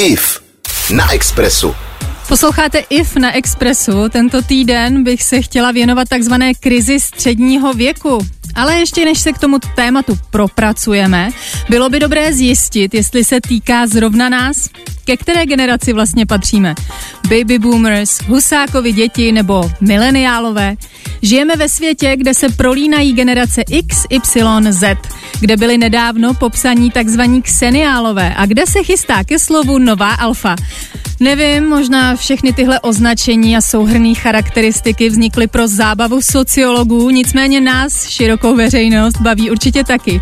IF na Expressu. Posloucháte IF na Expressu. Tento týden bych se chtěla věnovat takzvané krizi středního věku. Ale ještě než se k tomu tématu propracujeme, bylo by dobré zjistit, jestli se týká zrovna nás, ke které generaci vlastně patříme. Baby boomers, husákovi děti nebo mileniálové. Žijeme ve světě, kde se prolínají generace X, Y, Z, kde byly nedávno popsaní takzvaní kseniálové a kde se chystá ke slovu nová alfa. Nevím, možná všechny tyhle označení a souhrný charakteristiky vznikly pro zábavu sociologů, nicméně nás, širokou veřejnost, baví určitě taky.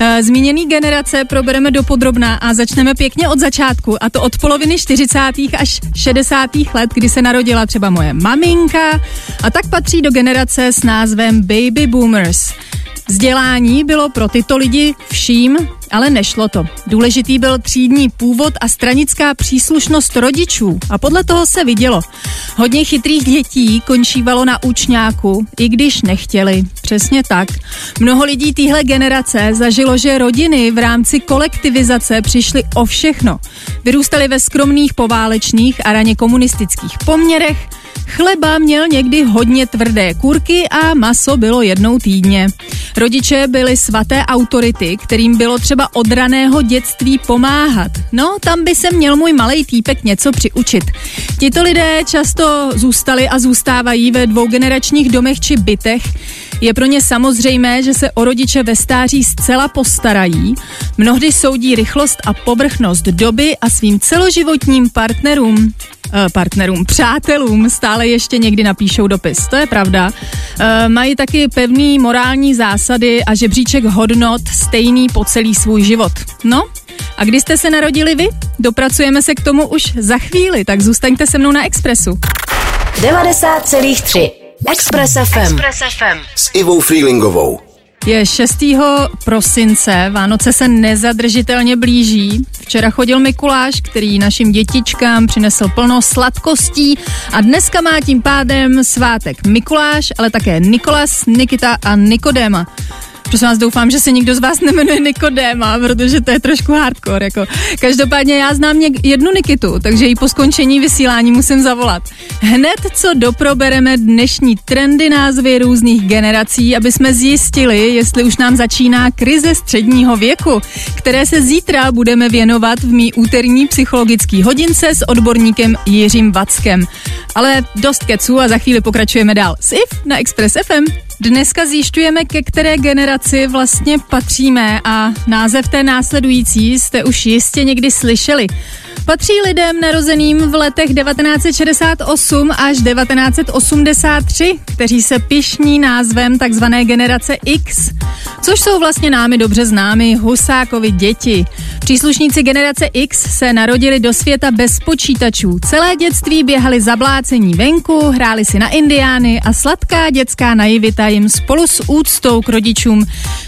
Eh, zmíněný generace probereme do podrobna a začneme pěkně od začátku, a to od poloviny 40. až 60. let, kdy se narodila třeba moje maminka a tak patří do generace s názvem Baby Boomers. Vzdělání bylo pro tyto lidi vším, ale nešlo to. Důležitý byl třídní původ a stranická příslušnost rodičů a podle toho se vidělo. Hodně chytrých dětí končívalo na učňáku, i když nechtěli. Přesně tak. Mnoho lidí téhle generace zažilo, že rodiny v rámci kolektivizace přišly o všechno. Vyrůstali ve skromných poválečných a raně komunistických poměrech, Chleba měl někdy hodně tvrdé kurky a maso bylo jednou týdně. Rodiče byly svaté autority, kterým bylo třeba od raného dětství pomáhat. No, tam by se měl můj malý týpek něco přiučit. Tito lidé často zůstali a zůstávají ve dvougeneračních domech či bytech. Je pro ně samozřejmé, že se o rodiče ve stáří zcela postarají. Mnohdy soudí rychlost a povrchnost doby a svým celoživotním partnerům Eh, partnerům, přátelům stále ještě někdy napíšou dopis. To je pravda. Eh, mají taky pevný morální zásady a žebříček hodnot stejný po celý svůj život. No, a když jste se narodili vy? Dopracujeme se k tomu už za chvíli, tak zůstaňte se mnou na Expressu. 90,3 Express FM. Express FM. S Ivou Freelingovou. Je 6. prosince, Vánoce se nezadržitelně blíží. Včera chodil Mikuláš, který našim dětičkám přinesl plno sladkostí a dneska má tím pádem svátek Mikuláš, ale také Nikolas, Nikita a Nikodéma. Prosím vás, doufám, že se nikdo z vás nemenuje Nikodéma, protože to je trošku hardcore. Jako. Každopádně já znám něk- jednu Nikitu, takže ji po skončení vysílání musím zavolat. Hned co doprobereme dnešní trendy názvy různých generací, aby jsme zjistili, jestli už nám začíná krize středního věku, které se zítra budeme věnovat v mý úterní psychologický hodince s odborníkem Jiřím Vackem. Ale dost keců a za chvíli pokračujeme dál. SIF na Express FM. Dneska zjišťujeme, ke které generaci vlastně patříme a název té následující jste už jistě někdy slyšeli. Patří lidem narozeným v letech 1968 až 1983, kteří se pišní názvem takzvané generace X, což jsou vlastně námi dobře známy Husákovi děti. Příslušníci generace X se narodili do světa bez počítačů. Celé dětství běhali zablácení venku, hráli si na indiány a sladká dětská naivita jim spolu s úctou k rodičům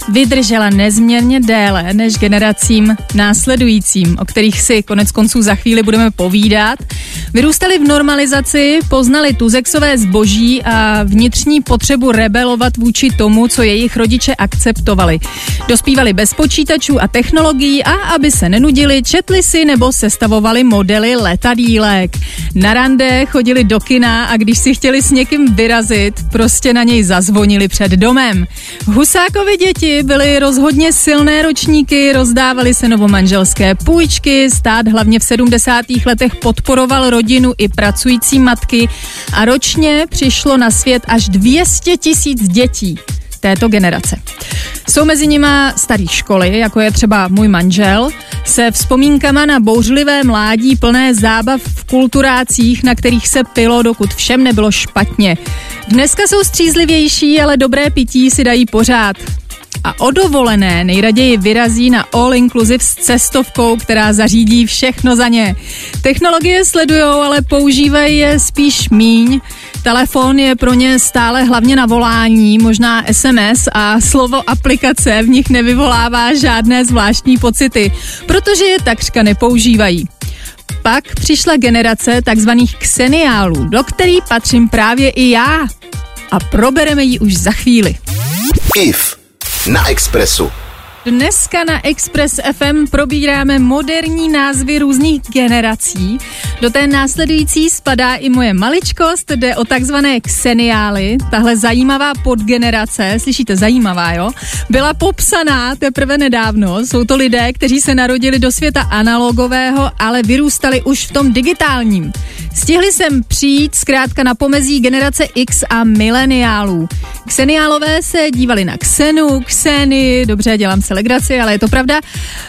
vydržela nezměrně déle než generacím následujícím, o kterých si konec konců za chvíli budeme povídat. Vyrůstali v normalizaci, poznali tuzexové zboží a vnitřní potřebu rebelovat vůči tomu, co jejich rodiče akceptovali. Dospívali bez počítačů a technologií a aby se nenudili, četli si nebo sestavovali modely letadílek. Na rande chodili do kina a když si chtěli s někým vyrazit, prostě na něj zazvonili před domem. Husákovi děti byly rozhodně silné ročníky, rozdávali se novomanželské půjčky, stát hlavně v 70. letech podporoval rodinu i pracující matky a ročně přišlo na svět až 200 tisíc dětí této generace. Jsou mezi nima staré školy, jako je třeba můj manžel, se vzpomínkama na bouřlivé mládí plné zábav v kulturácích, na kterých se pilo, dokud všem nebylo špatně. Dneska jsou střízlivější, ale dobré pití si dají pořád a o dovolené nejraději vyrazí na all inclusive s cestovkou, která zařídí všechno za ně. Technologie sledujou, ale používají je spíš míň. Telefon je pro ně stále hlavně na volání, možná SMS a slovo aplikace v nich nevyvolává žádné zvláštní pocity, protože je takřka nepoužívají. Pak přišla generace takzvaných kseniálů, do který patřím právě i já. A probereme ji už za chvíli. IF na Expressu. Dneska na Express FM probíráme moderní názvy různých generací. Do té následující spadá i moje maličkost, jde o takzvané kseniály. Tahle zajímavá podgenerace, slyšíte, zajímavá, jo? Byla popsaná teprve nedávno. Jsou to lidé, kteří se narodili do světa analogového, ale vyrůstali už v tom digitálním. Stihli jsem přijít zkrátka na pomezí generace X a mileniálů. Kseniálové se dívali na Ksenu, Kseny, dobře, dělám se legraci, ale je to pravda.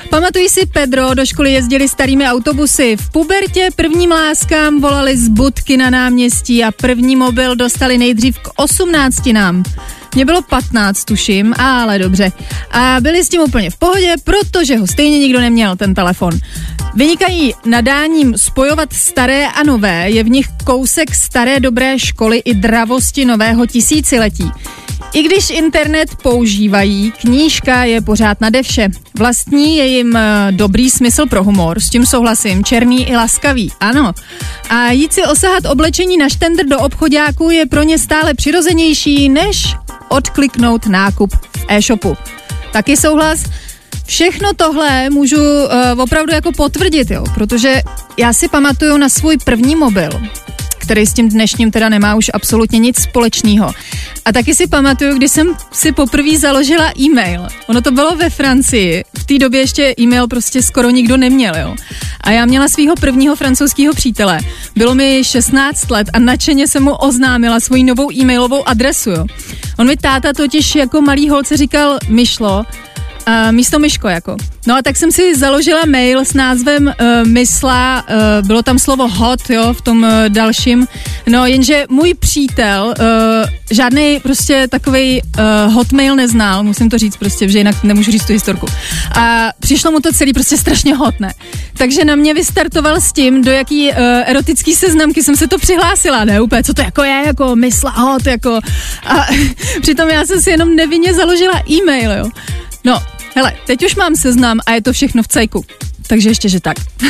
Pamatuji si Pedro, do školy jezdili starými autobusy. V pubertě prvním láskám volali z budky na náměstí a první mobil dostali nejdřív k osmnáctinám. Mně bylo 15, tuším, ale dobře. A byli s tím úplně v pohodě, protože ho stejně nikdo neměl, ten telefon. Vynikají nadáním spojovat staré a nové, je v nich kousek staré dobré školy i dravosti nového tisíciletí. I když internet používají, knížka je pořád nade vše. Vlastní je jim eh, dobrý smysl pro humor, s tím souhlasím, černý i laskavý, ano. A jít si osahat oblečení na štendr do obchodáku je pro ně stále přirozenější, než odkliknout nákup e-shopu. Taky souhlas, Všechno tohle můžu uh, opravdu jako potvrdit, jo, protože já si pamatuju na svůj první mobil, který s tím dnešním teda nemá už absolutně nic společného. A taky si pamatuju, když jsem si poprvé založila e-mail. Ono to bylo ve Francii. V té době ještě e-mail prostě skoro nikdo neměl, jo. A já měla svého prvního francouzského přítele. Bylo mi 16 let a nadšeně jsem mu oznámila svoji novou e-mailovou adresu, jo. On mi táta totiž jako malý holce říkal, Myšlo, Uh, místo Myško jako. No a tak jsem si založila mail s názvem uh, Mysla, uh, bylo tam slovo hot, jo, v tom uh, dalším. No jenže můj přítel uh, žádný prostě takový uh, hotmail neznal, musím to říct prostě, že jinak nemůžu říct tu historku. A přišlo mu to celý prostě strašně hotné. Takže na mě vystartoval s tím, do jaký uh, erotický seznamky jsem se to přihlásila, ne úplně, co to jako je, jako mysla hot, jako. A přitom já jsem si jenom nevinně založila e-mail, jo. No, hele, teď už mám seznam a je to všechno v cajku. Takže ještě, že tak.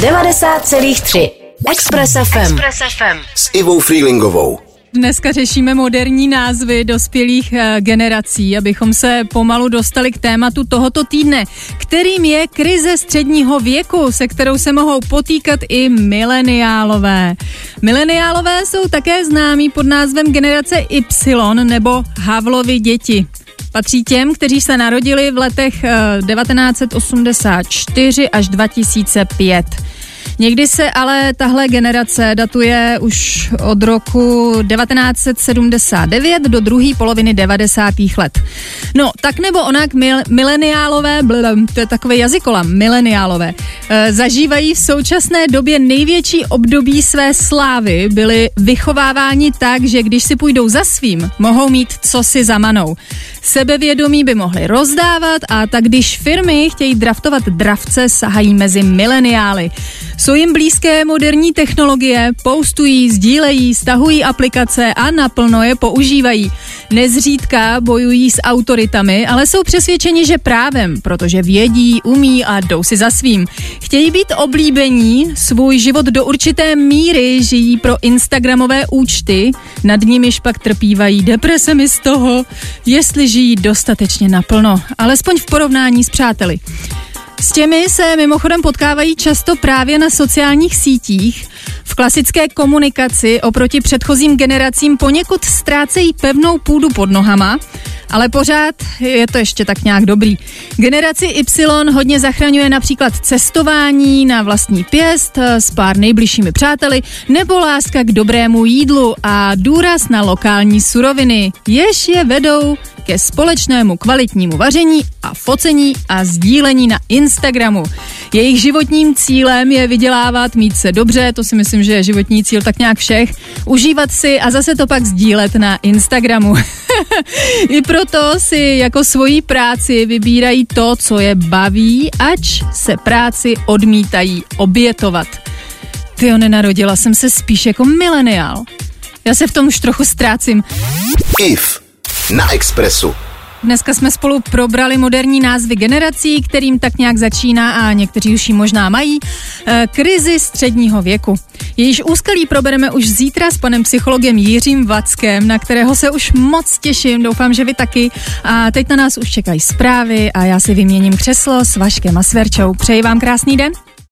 90,3 Express FM. Express FM. S Ivou Freelingovou. Dneska řešíme moderní názvy dospělých uh, generací, abychom se pomalu dostali k tématu tohoto týdne, kterým je krize středního věku, se kterou se mohou potýkat i mileniálové. Mileniálové jsou také známí pod názvem generace Y nebo Havlovi děti. Patří těm, kteří se narodili v letech 1984 eh, až 2005. Někdy se ale tahle generace datuje už od roku 1979 do druhé poloviny 90. let. No, tak nebo onak mil, mileniálové, blum, to je takové jazykola, mileniálové, e, zažívají v současné době největší období své slávy. Byli vychováváni tak, že když si půjdou za svým, mohou mít co si za manou. Sebevědomí by mohli rozdávat a tak když firmy chtějí draftovat dravce, sahají mezi mileniály. Jsou jim blízké moderní technologie, postují, sdílejí, stahují aplikace a naplno je používají. Nezřídka bojují s autoritami, ale jsou přesvědčeni, že právem, protože vědí, umí a jdou si za svým. Chtějí být oblíbení, svůj život do určité míry žijí pro Instagramové účty, nad nimiž pak trpívají depresemi z toho, jestli žijí dostatečně naplno, alespoň v porovnání s přáteli. S těmi se mimochodem potkávají často právě na sociálních sítích. V klasické komunikaci oproti předchozím generacím poněkud ztrácejí pevnou půdu pod nohama, ale pořád je to ještě tak nějak dobrý. Generaci Y hodně zachraňuje například cestování na vlastní pěst s pár nejbližšími přáteli nebo láska k dobrému jídlu a důraz na lokální suroviny, jež je vedou ke společnému kvalitnímu vaření a focení a sdílení na Instagramu. Jejich životním cílem je vydělávat, mít se dobře, to si myslím, že je životní cíl tak nějak všech, užívat si a zase to pak sdílet na Instagramu. I proto si jako svoji práci vybírají to, co je baví, ač se práci odmítají obětovat. Ty nenarodila jsem se spíš jako mileniál. Já se v tom už trochu ztrácím. IF na Expressu. Dneska jsme spolu probrali moderní názvy generací, kterým tak nějak začíná a někteří už ji možná mají. E, krizi středního věku. Jejíž úskalí probereme už zítra s panem psychologem Jiřím Vackem, na kterého se už moc těším, doufám, že vy taky. A teď na nás už čekají zprávy a já si vyměním křeslo s Vaškem a Sverčou. Přeji vám krásný den.